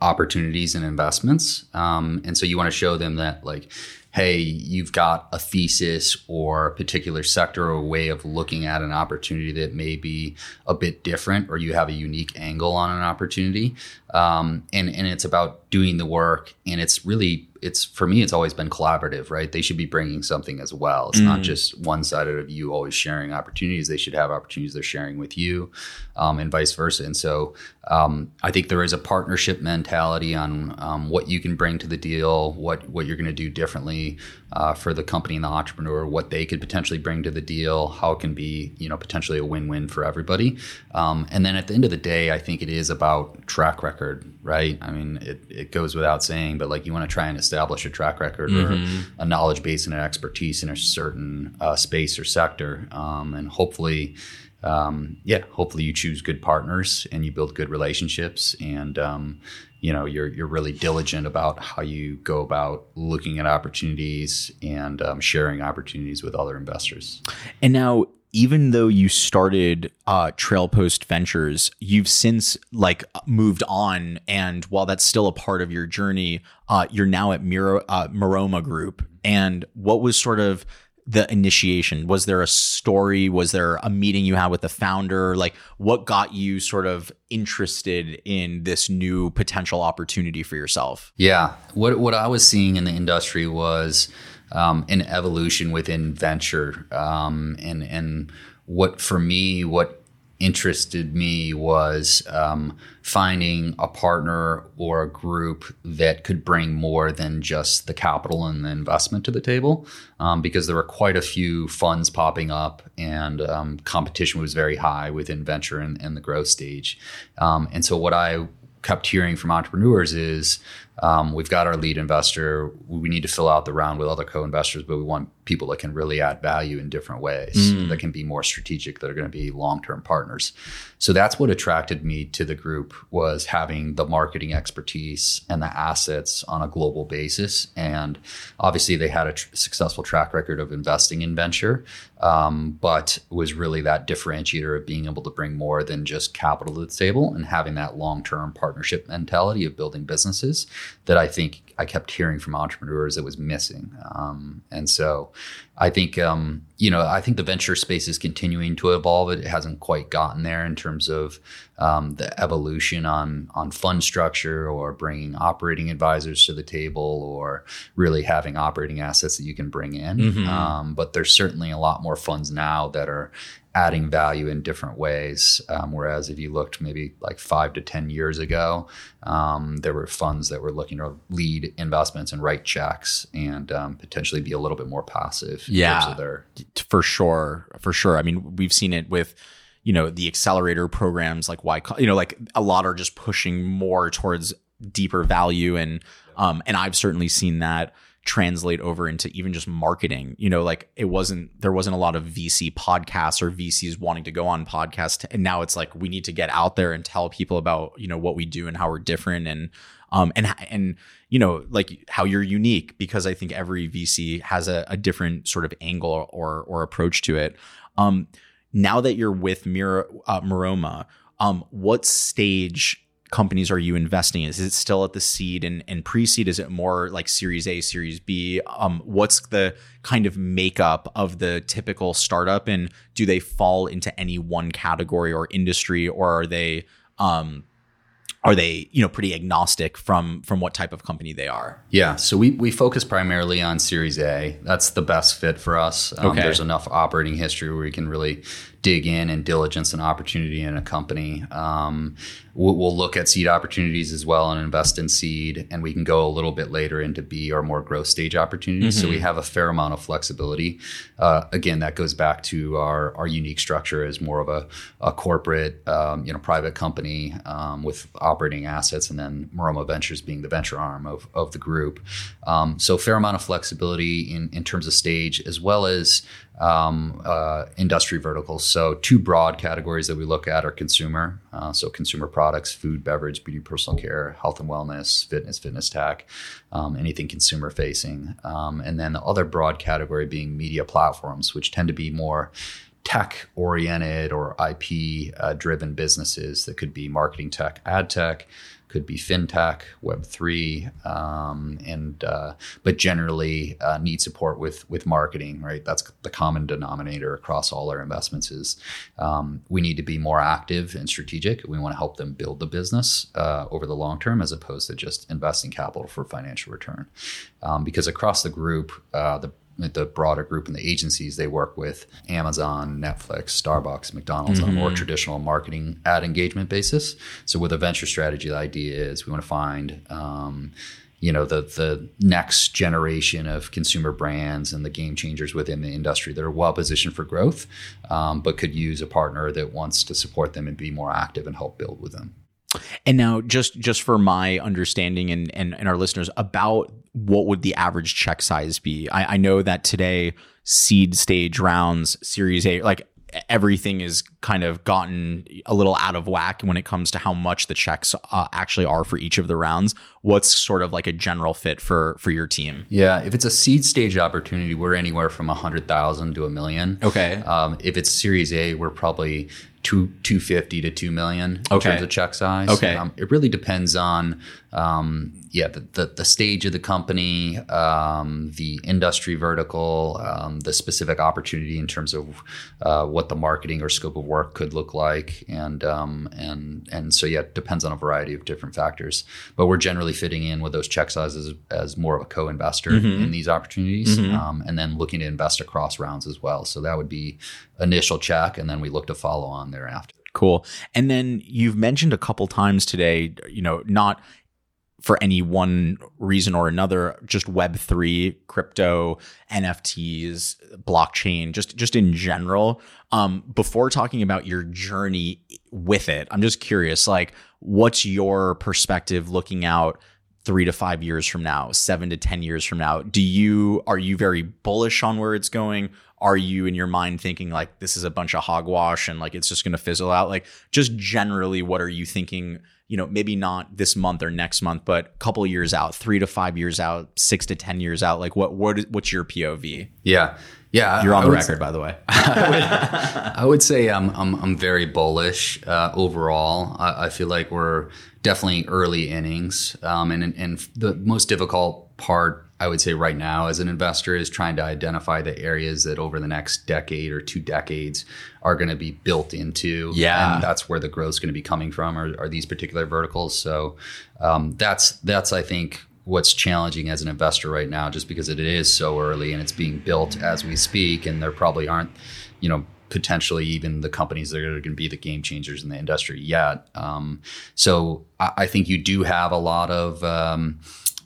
opportunities and investments. Um, and so you want to show them that, like, hey, you've got a thesis or a particular sector or a way of looking at an opportunity that may be a bit different, or you have a unique angle on an opportunity. Um, and and it's about doing the work, and it's really it's for me it's always been collaborative right? They should be bringing something as well. It's not just one sided of you always sharing opportunities. They should have opportunities they're sharing with you um, and vice versa. And so um, i think there is a partnership mentality on um, what you can bring to the deal what what you're going to do differently uh, for the company and the entrepreneur what they could potentially bring to the deal how it can be you know potentially a win-win for everybody. Um, and then at the end of the day i think it is about track record right? I mean it, it goes without saying but like you want to try and establish a track record or a knowledge base and an expertise in a certain uh, space or sector. Um, and hopefully um, yeah hopefully you choose good partners and you build good relationships and um, you know you're you're really diligent about how you go about looking at opportunities and um, sharing opportunities with other investors And now, even though you started uh, Trailpost Ventures, you've since like moved on, and while that's still a part of your journey, uh, you're now at Miro, uh, Maroma Group. And what was sort of the initiation? Was there a story? Was there a meeting you had with the founder? Like, what got you sort of interested in this new potential opportunity for yourself? Yeah, what what I was seeing in the industry was um, an evolution within venture, um, and and what for me, what interested me was um, finding a partner or a group that could bring more than just the capital and the investment to the table, um, because there were quite a few funds popping up, and um, competition was very high within venture and, and the growth stage, um, and so what I kept hearing from entrepreneurs is um, we've got our lead investor. We need to fill out the round with other co-investors, but we want people that can really add value in different ways, that can be more strategic, that are going to be long-term partners. So that's what attracted me to the group was having the marketing expertise and the assets on a global basis. And obviously, they had a tr- successful track record of investing in venture, um, but was really that differentiator of being able to bring more than just capital to the table and having that long-term partnership mentality of building businesses that I think I kept hearing from entrepreneurs that was missing. Um, and so I think, um, you know, I think the venture space is continuing to evolve. It hasn't quite gotten there in terms of um, the evolution on on fund structure or bringing operating advisors to the table or really having operating assets that you can bring in. Um, but there's certainly a lot more funds now that are adding value in different ways. Um, whereas if you looked maybe like five to 10 years ago, um, there were funds that were looking to lead investments and write checks and um, potentially be a little bit more passive Yeah. their for sure for sure i mean we've seen it with you know the accelerator programs like why you know like a lot are just pushing more towards deeper value and um and i've certainly seen that translate over into even just marketing. You know like it wasn't there wasn't a lot of vc podcasts or vcs wanting to go on podcasts. And now it's like we need to get out there and tell people about you know what we do and how we're different and um and and you know like how you're unique because i think every vc has a, a different sort of angle or or approach to it. Um now that you're with Mira, uh, Maroma, um, what stage companies are you investing in? Is it still at the seed and, and pre-seed? Is it more like Series A, Series B? Um, what's the kind of makeup of the typical startup, and do they fall into any one category or industry, or are they, um, are they you know pretty agnostic from from what type of company they are yeah so we, we focus primarily on series a that's the best fit for us um, Okay. there's enough operating history where we can really dig in and diligence an opportunity in a company. Um, we'll, we'll look at seed opportunities as well and invest in seed and we can go a little bit later into b or more growth stage opportunities. So we have a fair amount of flexibility. Uh, again that goes back to our, our unique structure as more of a, a corporate um, you know private company um, with operating assets and then Maroma Ventures being the venture arm of, of the group. Um, so fair amount of flexibility in, in terms of stage as well as um, uh, industry verticals. So, two broad categories that we look at are consumer, uh, so consumer products, food, beverage, beauty, personal care, health and wellness, fitness, fitness tech, um, anything consumer facing. Um, and then the other broad category being media platforms, which tend to be more tech oriented or IP uh, driven businesses that could be marketing tech, ad tech, could be fintech, Web three, um, and uh, but generally uh, need support with with marketing. Right, that's the common denominator across all our investments. Is um, we need to be more active and strategic. We want to help them build the business uh, over the long term, as opposed to just investing capital for financial return. Um, because across the group, uh, the the broader group and the agencies they work with Amazon, Netflix, Starbucks, McDonald's on a more traditional marketing ad engagement basis. So with a venture strategy, the idea is we want to find um, you know the the next generation of consumer brands and the game changers within the industry that are well positioned for growth, um, but could use a partner that wants to support them and be more active and help build with them. And now, just just for my understanding and and, and our listeners about what would the average check size be? I, I know that today seed stage rounds, Series A, like everything is kind of gotten a little out of whack when it comes to how much the checks uh, actually are for each of the rounds. What's sort of like a general fit for for your team? Yeah, if it's a seed stage opportunity, we're anywhere from a hundred thousand to a million. Okay. Um, if it's Series A, we're probably two two fifty to two million in Okay. terms of check size. Okay. Um, it really depends on um, yeah the, the the stage of the company, um, the industry vertical, um, the specific opportunity in terms of uh, what the marketing or scope of work could look like, and um, and and so yeah, it depends on a variety of different factors. But we're generally fitting in with those check sizes as more of a co-investor in these opportunities, um, and then looking to invest across rounds as well. So that would be initial check, and then we look to follow on thereafter. Cool. And then you've mentioned a couple times today, you know, not for any one reason or another, just Web3, crypto, NFTs, blockchain, just just in general. Um, before talking about your journey with it, I'm just curious, like, what's your perspective looking out three to five years from now, seven to ten years from now? Do you are you very bullish on where it's going? Are you in your mind thinking like this is a bunch of hogwash and like it's just going to fizzle out? Like, just generally, what are you thinking? You know, maybe not this month or next month, but a couple years out, three to five years out, six to ten years out. Like, what what what's your POV? Yeah, yeah. You're on I the would record, by the way. I would say I'm I'm, I'm very bullish uh, overall. I, I feel like we're definitely early innings, um, and and the most difficult part I would say right now as an investor is trying to identify the areas that over the next decade or two decades are going to be built into. Yeah. and that's where the growth is going to be coming from. Are, are these particular verticals? So um, that's that's I think what's challenging as an investor right now, just because it is so early and it's being built as we speak, and there probably aren't, you know, potentially even the companies that are going to be the game changers in the industry yet. Um, so I, I think you do have a lot of. Um,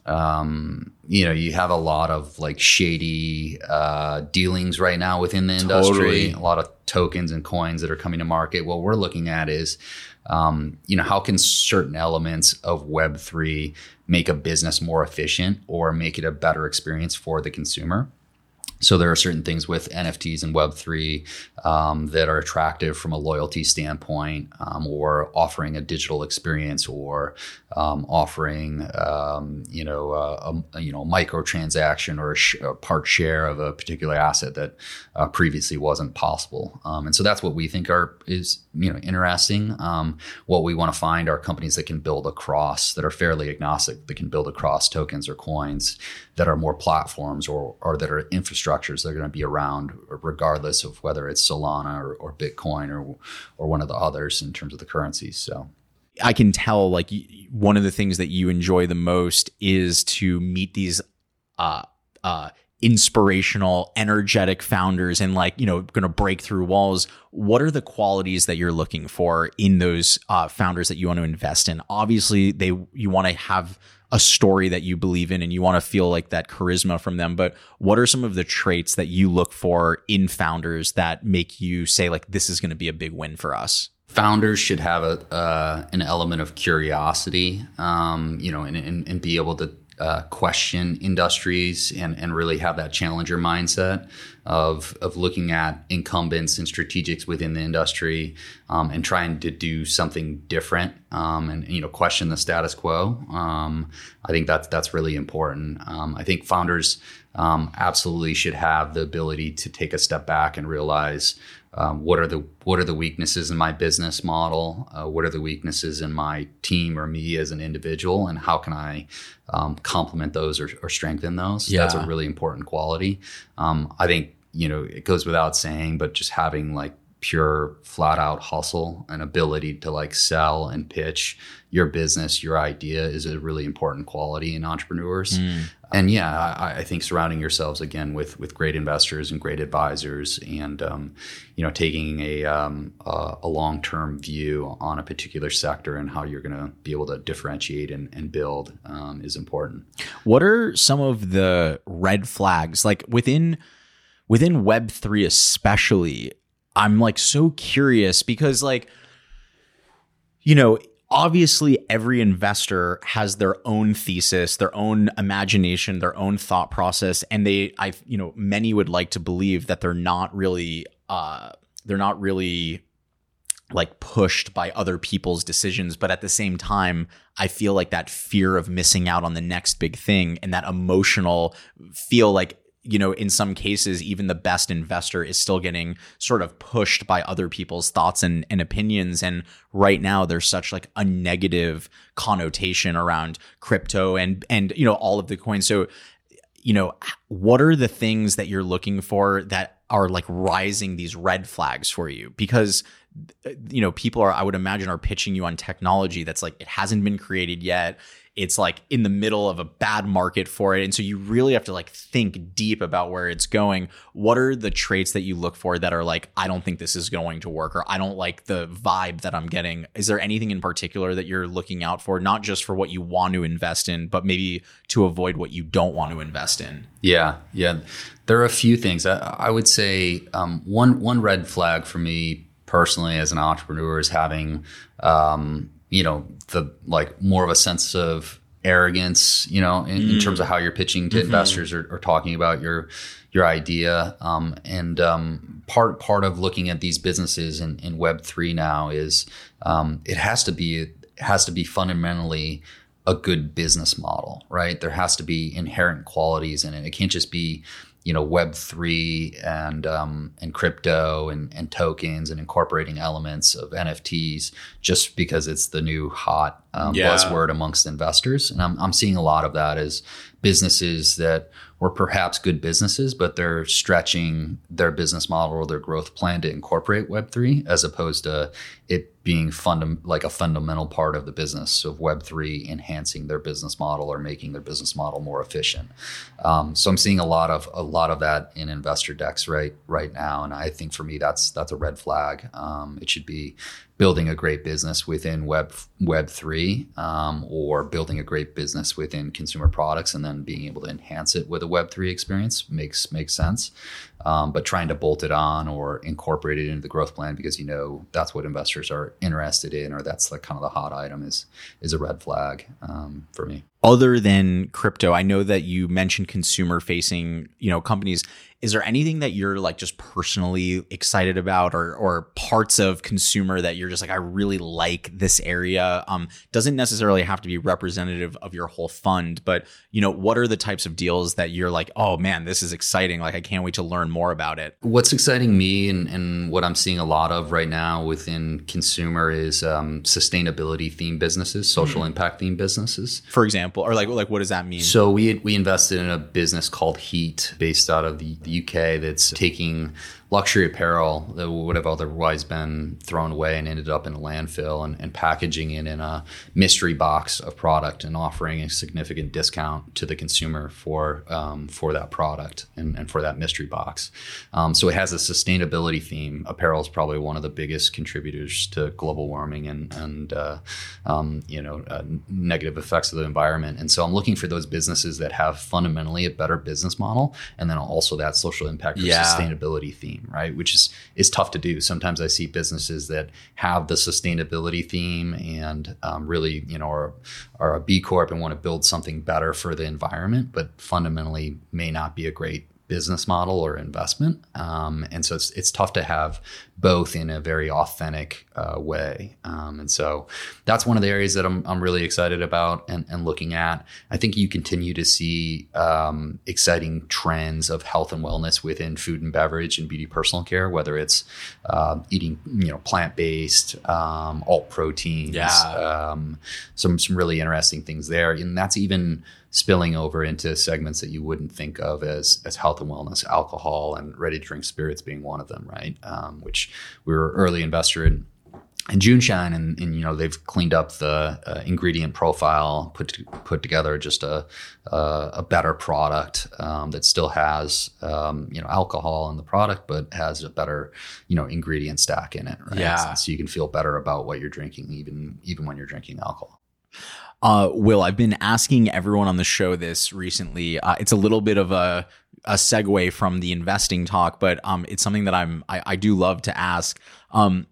um, you know, you have a lot of like shady uh, dealings right now within the industry. Totally. A lot of tokens and coins that are coming to market. What we're looking at is, um, you know, how can certain elements of Web three make a business more efficient or make it a better experience for the consumer? So there are certain things with NFTs and Web three um, that are attractive from a loyalty standpoint, um, or offering a digital experience, or um, offering um, you know a, a you know microtransaction or a, sh- a part share of a particular asset that uh, previously wasn't possible. Um, and so that's what we think are is you know interesting. Um, what we want to find are companies that can build across that are fairly agnostic, that can build across tokens or coins that are more platforms or or that are infrastructures that are going to be around regardless of whether it's Solana or, or Bitcoin or or one of the others in terms of the currencies. So I can tell like one of the things that you enjoy the most is to meet these uh uh inspirational energetic founders and like you know going to break through walls what are the qualities that you're looking for in those uh, founders that you want to invest in obviously they you want to have a story that you believe in and you want to feel like that charisma from them but what are some of the traits that you look for in founders that make you say like this is going to be a big win for us? Founders should have a uh, an element of curiosity um, you know and, and, and be able to uh, question industries and, and really have that challenger mindset of, of looking at incumbents and strategics within the industry um, and trying to do something different um, and you know question the status quo. Um, I think that's that's really important. Um, I think founders um, absolutely should have the ability to take a step back and realize um, what are the what are the weaknesses in my business model? Uh, what are the weaknesses in my team or me as an individual, and how can I um, complement those or, or, strengthen those? Yeah. That's a really important quality. Um, I think you know it goes without saying, but just having like pure flat out hustle and ability to like sell and pitch your business your idea is a really important quality in entrepreneurs. Mm. and yeah I, I, think surrounding yourselves again with with great investors and great advisors and um, you know taking a, um, a, a long-term view on a particular sector and how you're going to be able to differentiate and, and build um, is important. What are some of the red flags? Like within within web3 especially I'm like so curious because like you know, obviously every investor has their own thesis, their own imagination, their own thought process and they I you know, many would like to believe that they're not really uh they're not really like pushed by other people's decisions but at the same time i feel like that fear of missing out on the next big thing and that emotional feel like you know, in some cases, even the best investor is still getting sort of pushed by other people's thoughts and, and opinions. And right now, there's such like a negative connotation around crypto and and you know all of the coins. So, you know, what are the things that you're looking for that are like rising these red flags for you? Because you know, people are, I would imagine, are pitching you on technology that's like it hasn't been created yet it's like in the middle of a bad market for it. And so you really have to like think deep about where it's going. What are the traits that you look for that are like i don't think this is going to work or i don't like the vibe that i'm getting? Is there anything in particular that you're looking out for not just for what you want to invest in but maybe to avoid what you don't want to invest in? Yeah yeah. There are a few things. I, I would say um, one one red flag for me personally as an entrepreneur is having um, you know the like more of a sense of arrogance you know in, mm. in terms of how you're pitching to mm-hmm. investors or, or, talking about your your idea um, and um, part part of looking at these businesses in, in web 3 now is um, it has to be it has to be fundamentally a good business model right there has to be inherent qualities in it it can't just be you know Web three and um, and crypto and, and tokens and incorporating elements of NFTs just because it's the new hot um, yeah. buzzword amongst investors, and I'm I'm seeing a lot of that as businesses that were perhaps good businesses, but they're stretching their business model or their growth plan to incorporate Web three as opposed to it being fundam- like a fundamental part of the business of Web3 enhancing their business model or making their business model more efficient. Um, so I'm seeing a lot of a lot of that in investor decks right right now, and I think for me that's that's a red flag. Um, it should be building a great business within Web Web three, um, or building a great business within consumer products, and then being able to enhance it with a Web three experience makes makes sense. Um, but trying to bolt it on or incorporate it into the growth plan because you know that's what investors are interested in, or that's like kind of the hot item is is a red flag um, for me. Other than crypto, I know that you mentioned consumer facing, you know, companies. Is there anything that you're like just personally excited about or or parts of consumer that you're just like I really like this area. Um doesn't necessarily have to be representative of your whole fund but you know what are the types of deals that you're like oh man this is exciting. Like I can't wait to learn more about it. What's exciting me and, and what I'm seeing a lot of right now within consumer is um, sustainability themed businesses social mm-hmm. impact themed businesses. For example or like like what does that mean? So we we invested in a business called Heat based out of the, the UK that's taking luxury apparel that would have otherwise been thrown away and ended up in a landfill and, and, packaging it in a mystery box of product and offering a significant discount to the consumer for um, for that product and, and, for that mystery box. Um, so it has a sustainability theme. Apparel is probably one of the biggest contributors to global warming and and uh, um, you know uh, negative effects of the environment. And so I'm looking for those businesses that have fundamentally a better business model and then also that social impact or yeah. sustainability theme right? Which is is tough to do. Sometimes I see businesses that have the sustainability theme and um, really, you know, are, are a B Corp and want to build something better for the environment, but fundamentally may not be a great business model or investment. Um, and so it's, it's tough to have both in a very authentic uh, way. Um, and so that's one of the areas that I'm, I'm really excited about and, and looking at. I think you continue to see um, exciting trends of health and wellness within food and beverage and beauty personal care, whether it's uh, eating, you know, plant-based, um, alt proteins, yeah. Um, some, some really interesting things there. And that's even spilling over into segments that you wouldn't think of as as health and wellness, alcohol and ready to drink spirits being one of them, right? Um, which we were early investor in in JuneShine, and, and, you know they've cleaned up the uh, ingredient profile, put put together just a a, a better product um, that still has um, you know alcohol in the product, but has a better you know ingredient stack in it. Right? Yeah, so you can feel better about what you're drinking, even even when you're drinking alcohol. Uh, Will, I've been asking everyone on the show this recently. Uh, it's a little bit of a a segue from the investing talk, but um, it's something that I'm I, I do love to ask. Um,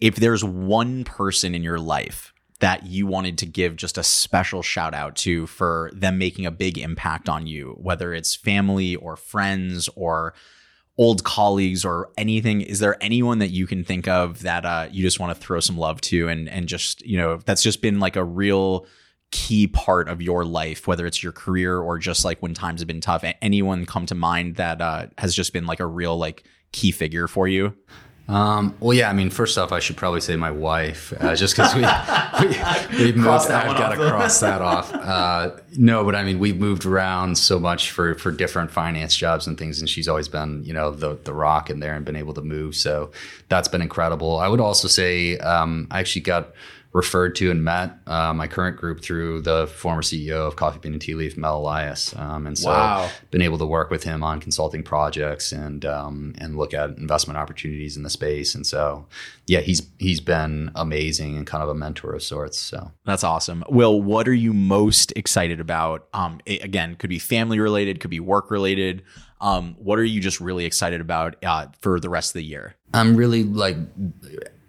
if there's one person in your life that you wanted to give just a special shout out to for them making a big impact on you, whether it's family or friends or old colleagues or anything is there anyone that you can think of that uh, you just want to throw some love to and and just you know that's just been like a real key part of your life, whether it's your career or just like when times have been tough? Anyone come to mind that uh, has just been like a real like key figure for you? Um, well, yeah. I mean, first off, I should probably say my wife, uh, just because we, we we've moved. I've got to cross that off. Uh, no, but I mean, we've moved around so much for for different finance jobs and things, and she's always been, you know, the the rock in there and been able to move. So that's been incredible. I would also say um, I actually got referred to and met uh, my current group through the former CEO of Coffee Bean and Tea Leaf, Mel Elias, um, and so wow. been able to work with him on consulting projects and um, and look at investment opportunities in the space. And so, yeah, he's he's been amazing and kind of a mentor of sorts. So that's awesome. Will, what are you most excited about? Um, it, again, could be family related, could be work related. Um, what are you just really excited about uh, for the rest of the year? I'm really like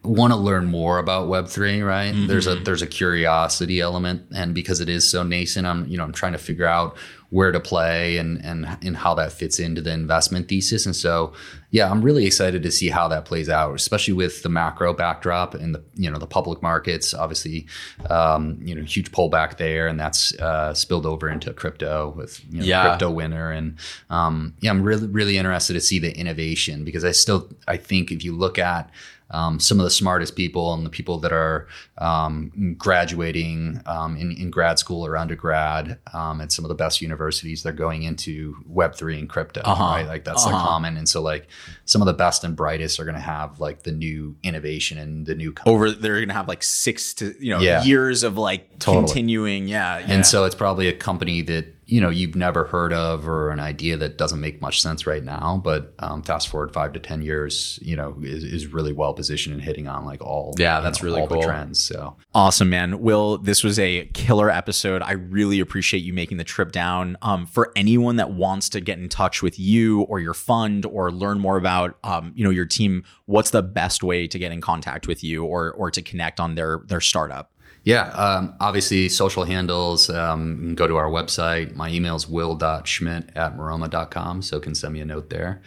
want to learn more about web3 right mm-hmm. there's a there's a curiosity element and because it is so nascent i'm you know i'm trying to figure out where to play and and and how that fits into the investment thesis and so yeah i'm really excited to see how that plays out especially with the macro backdrop and the you know the public markets obviously um, you know huge pullback there and that's uh, spilled over into crypto with you know, yeah. crypto winter and um, yeah i'm really really interested to see the innovation because i still i think if you look at um, some of the smartest people and the people that are um, graduating um, in, in, grad school or undergrad um, at some of the best universities, they're going into Web three and crypto, uh-huh. right? Like that's uh-huh. common, and so like some of the best and brightest are going to have like the new innovation and the new company. over. They're going to have like six to you know yeah. years of like totally. continuing, yeah, yeah. And so it's probably a company that you know you've never heard of or an idea that doesn't make much sense right now but um, fast forward five to ten years you know is, is really well positioned and hitting on like all yeah that's know, really all cool. the trends so. Awesome man. Will this was a killer episode. I really appreciate you making the trip down. Um, for anyone that wants to get in touch with you or your fund or learn more about um, you know your team what's the best way to get in contact with you or or to connect on their their startup yeah, um, obviously social handles. Um, go to our website. My email is will.schmidt at maroma.com, so can send me a note there.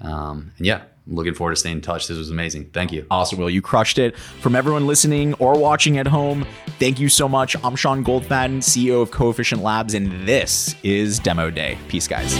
Um, and yeah, looking forward to staying in touch. This was amazing. Thank you. Awesome, Will. You crushed it. From everyone listening or watching at home, thank you so much. I'm Sean Goldfaden, CEO of Coefficient Labs, and this is Demo Day. Peace, guys.